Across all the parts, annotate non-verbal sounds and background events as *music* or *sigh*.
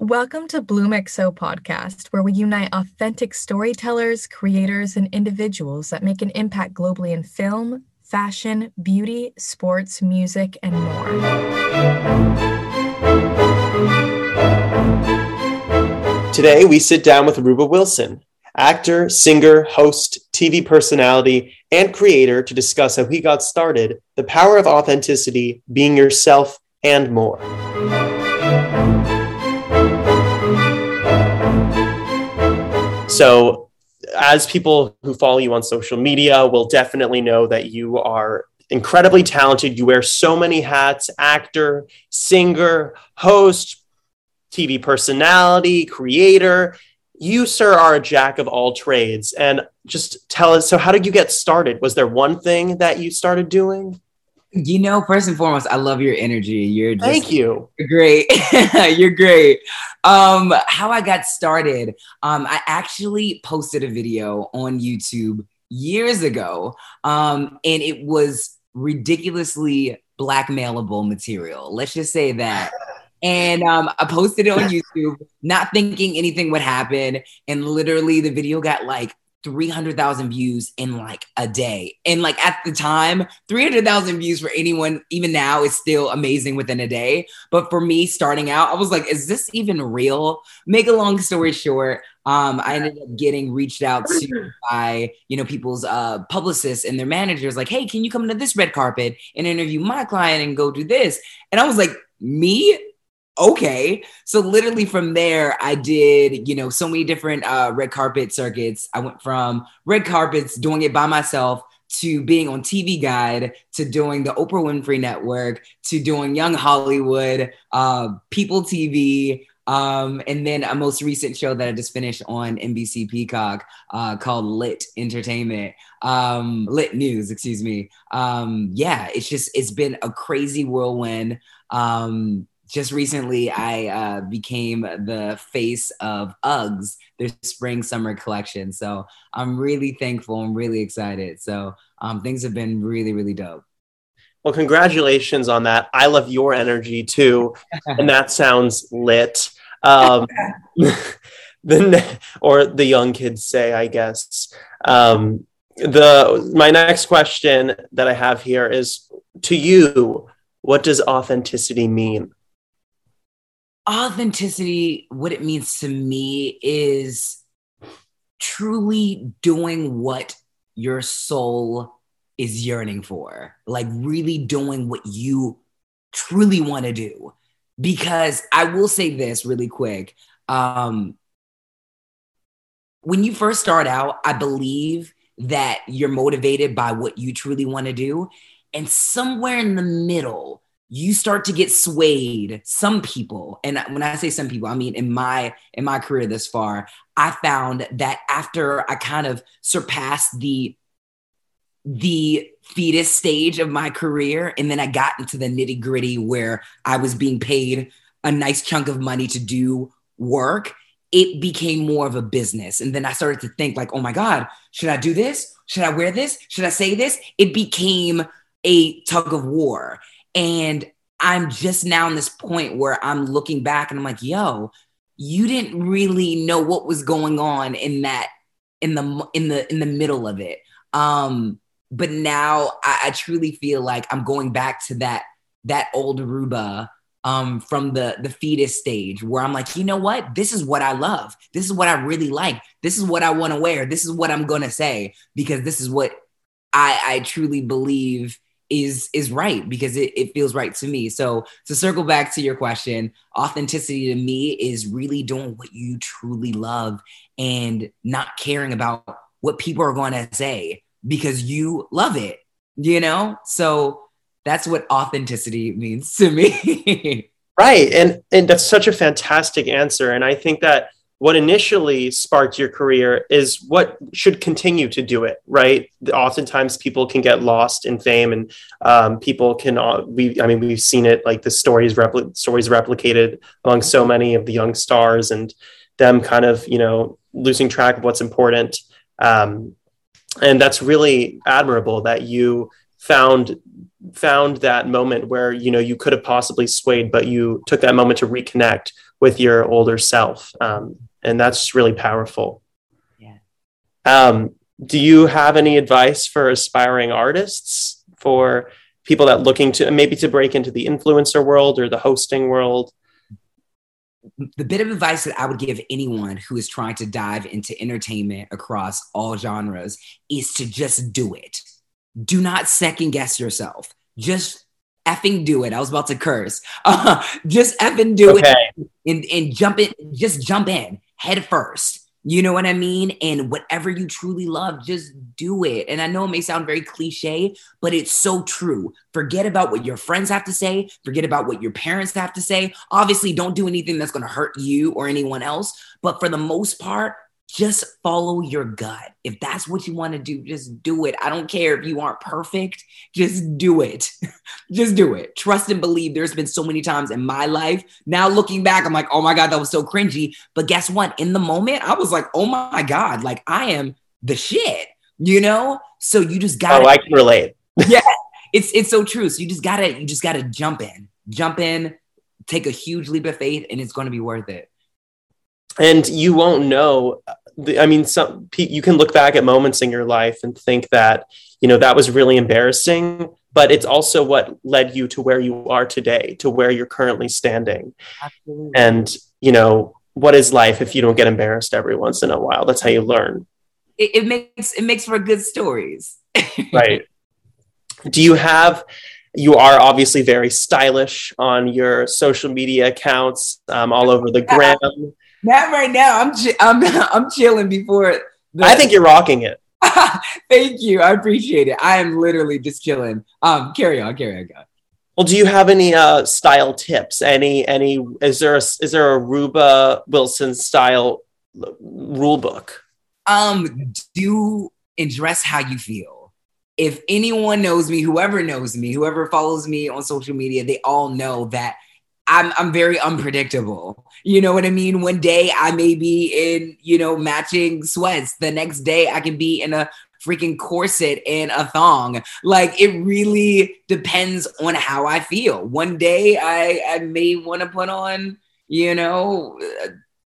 Welcome to Bloom XO podcast, where we unite authentic storytellers, creators, and individuals that make an impact globally in film, fashion, beauty, sports, music, and more. Today, we sit down with Aruba Wilson, actor, singer, host, TV personality, and creator to discuss how he got started, the power of authenticity, being yourself, and more. So, as people who follow you on social media will definitely know that you are incredibly talented. You wear so many hats actor, singer, host, TV personality, creator. You, sir, are a jack of all trades. And just tell us so, how did you get started? Was there one thing that you started doing? You know, first and foremost, I love your energy. You're just, thank you. You're great. *laughs* you're great. Um, how I got started, um, I actually posted a video on YouTube years ago, um, and it was ridiculously blackmailable material. Let's just say that. And um, I posted it on *laughs* YouTube, not thinking anything would happen. And literally, the video got like 300,000 views in like a day. And like at the time, 300,000 views for anyone, even now, is still amazing within a day. But for me starting out, I was like, is this even real? Make a long story short, um, I ended up getting reached out to *laughs* by, you know, people's uh, publicists and their managers, like, hey, can you come to this red carpet and interview my client and go do this? And I was like, me? Okay. So literally from there, I did, you know, so many different uh, red carpet circuits. I went from red carpets, doing it by myself, to being on TV Guide, to doing the Oprah Winfrey Network, to doing Young Hollywood, uh, People TV, um, and then a most recent show that I just finished on NBC Peacock uh, called Lit Entertainment, um, Lit News, excuse me. Um, yeah, it's just, it's been a crazy whirlwind. Um, just recently I uh, became the face of Uggs, their spring summer collection. So I'm really thankful. I'm really excited. So um, things have been really, really dope. Well, congratulations on that. I love your energy too. and that *laughs* sounds lit. Um, *laughs* the, or the young kids say, I guess. Um, the my next question that I have here is to you, what does authenticity mean? Authenticity, what it means to me is truly doing what your soul is yearning for, like really doing what you truly want to do. Because I will say this really quick. Um, when you first start out, I believe that you're motivated by what you truly want to do. And somewhere in the middle, you start to get swayed. Some people and when i say some people i mean in my in my career this far i found that after i kind of surpassed the the fetus stage of my career and then i got into the nitty gritty where i was being paid a nice chunk of money to do work it became more of a business. And then i started to think like oh my god should i do this? Should i wear this? Should i say this? It became a tug of war and I'm just now in this point where I'm looking back and I'm like, yo, you didn't really know what was going on in that in the in the in the middle of it. Um, but now I, I truly feel like I'm going back to that that old Aruba um, from the the fetus stage where I'm like, you know what? This is what I love. This is what I really like. This is what I want to wear. This is what I'm gonna say because this is what I I truly believe is is right because it, it feels right to me. So to circle back to your question authenticity to me is really doing what you truly love and not caring about what people are going to say because you love it you know? So that's what authenticity means to me. *laughs* Right. And and that's such a fantastic answer. And i think that what initially sparked your career is what should continue to do it right? Oftentimes people can get lost in fame and um, people can uh, we i mean we've seen it like the stories repli- stories replicated among so many of the young stars and them kind of you know losing track of what's important. Um, and that's really admirable that you found found that moment where you know you could have possibly swayed but you took that moment to reconnect with your older self um, and that's really powerful yeah um, do you have any advice for aspiring artists for people that looking to maybe to break into the influencer world or the hosting world the bit of advice that I would give anyone who is trying to dive into entertainment across all genres is to just do it. Do not second guess yourself. Just effing do it. I was about to curse. Uh, *laughs* just effing do okay. it and, and jump in. Just jump in head first. You know what I mean? And whatever you truly love, just do it. And I know it may sound very cliche, but it's so true. Forget about what your friends have to say, forget about what your parents have to say. Obviously, don't do anything that's going to hurt you or anyone else. But for the most part, just follow your gut. If that's what you want to do, just do it. I don't care if you aren't perfect, just do it. *laughs* just do it. Trust and believe. There's been so many times in my life. Now looking back, I'm like, oh my God, that was so cringy. But guess what? In the moment, I was like, oh my God, like I am the shit, you know? So you just oh, gotta Oh, I can relate. *laughs* yeah. It's it's so true. So you just gotta, you just gotta jump in, jump in, take a huge leap of faith, and it's gonna be worth it and you won't know i mean some you can look back at moments in your life and think that you know that was really embarrassing but it's also what led you to where you are today to where you're currently standing. Absolutely. and you know what is life if you don't get embarrassed every once in a while? That's how you learn. It, it makes it makes for good stories. *laughs* Right. Do you have you are obviously very stylish on your social media accounts um, all over the gram not right now. I'm I'm *laughs* I'm chilling before. The- I think you're rocking it. *laughs* Thank you. I appreciate it. I am literally just chilling. Um, carry on, carry on, go. Well, do you have any uh, style tips? Any any is there a, is there a Ruba Wilson style rule book? Um, do and dress how you feel. If anyone knows me, whoever knows me, whoever follows me on social media, they all know that I'm I'm very unpredictable. You know what I mean? One day I may be in, you know, matching sweats. The next day I can be in a freaking corset and a thong. Like it really depends on how I feel. One day I I may want to put on, you know, uh,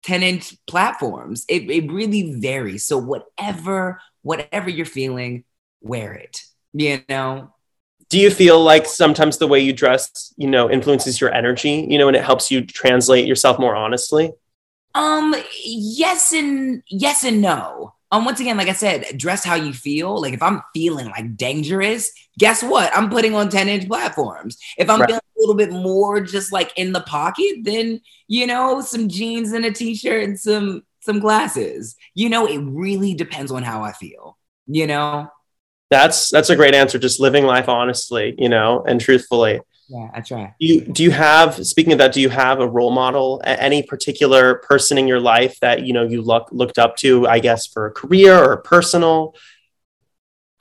10 inch platforms. It, it really varies. So whatever, whatever you're feeling, wear it. You know, do you feel like sometimes the way you dress you know influences your energy you know and it helps you translate yourself more honestly? Um yes and yes and no. Um once again like i said dress how you feel. Like if i'm feeling like dangerous guess what? I'm putting on 10 inch platforms. If i'm right. feeling a little bit more just like in the pocket then you know some jeans and a t-shirt and some some glasses. You know it really depends on how i feel you know that's that's a great answer just living life honestly you know and truthfully. Yeah i try do you do you have speaking of that do you have a role model any particular person in your life that you know you look, looked up to i guess for a career or personal?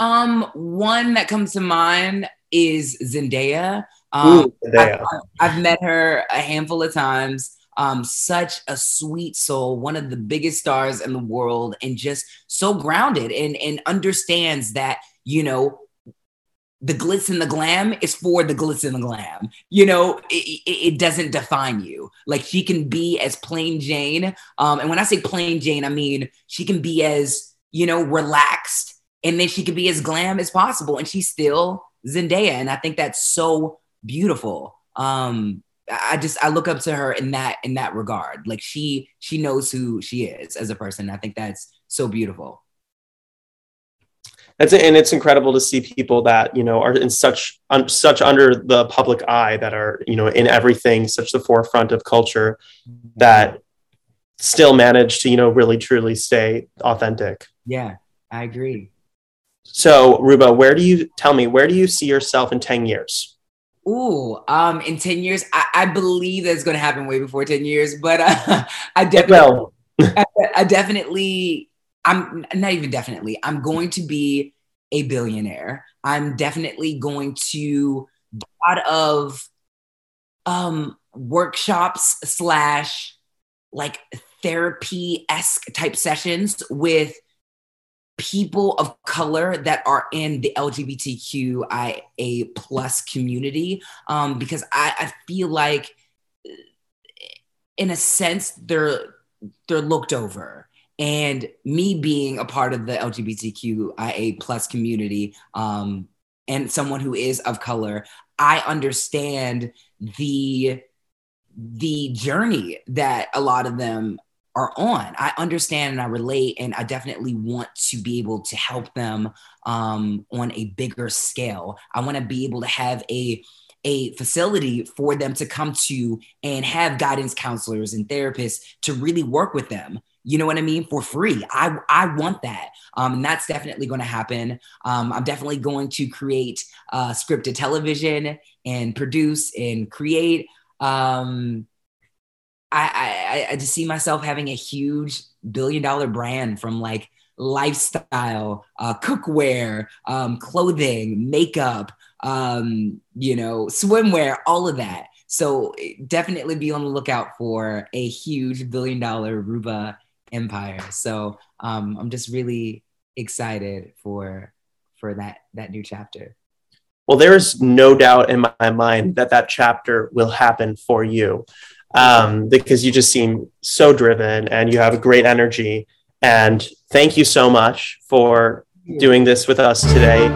Um one that comes to mind is zendaya. Um Ooh, zendaya. I've, I've met her a handful of times. Um, such a sweet soul, one of the biggest stars in the world, and just so grounded and, and understands that you know, the glitz and the glam is for the glitz and the glam. You know, it, it, it, doesn't define you. Like she can be as plain Jane. Um, and when I say plain Jane, I mean she can be as, you know, relaxed and then she can be as glam as possible. And she's still Zendaya. And I think that's so beautiful. Um, I just I look up to her in that in that regard. Like she she knows who she is as a person. I think that's so beautiful it's, and it's incredible to see people that you know are in such un, such under the public eye that are you know in everything such the forefront of culture that still manage to you know really truly stay authentic. Yeah i agree. So ruba where do you tell me where do you see yourself in 10 years? Ooh, um, in 10 years, I, I believe that's going to happen way before 10 years, but uh, *laughs* I definitely, *laughs* I, I definitely I'm not even definitely, I'm going to be a billionaire. I'm definitely going to a lot of um, workshops slash like therapy esque type sessions with people of color that are in the LGBTQIA plus community. Um, because I, I feel like in a sense they're they're looked over and me being a part of the lgbtqia plus community um, and someone who is of color i understand the the journey that a lot of them are on. I understand and i relate and i definitely want to be able to help them um, on a bigger scale. I want to be able to have a a facility for them to come to and have guidance counselors and therapists to really work with them you know what I mean? For free. I, I want that. Um, and that's definitely going to happen. Um, I'm definitely going to create uh, scripted television and produce and create. Um, I, I, I just see myself having a huge billion dollar brand from like lifestyle, uh, cookware, um, clothing, makeup, um, you know, swimwear, all of that. So definitely be on the lookout for a huge billion dollar Ruba empire. So um, I'm just really excited for for that that new chapter. Well, there is no doubt in my mind that that chapter will happen for you um, because you just seem so driven and you have great energy. And thank you so much for doing this with us today.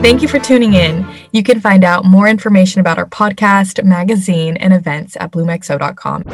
Thank you for tuning in. You can find out more information about our podcast, magazine, and events at bloomxo.com.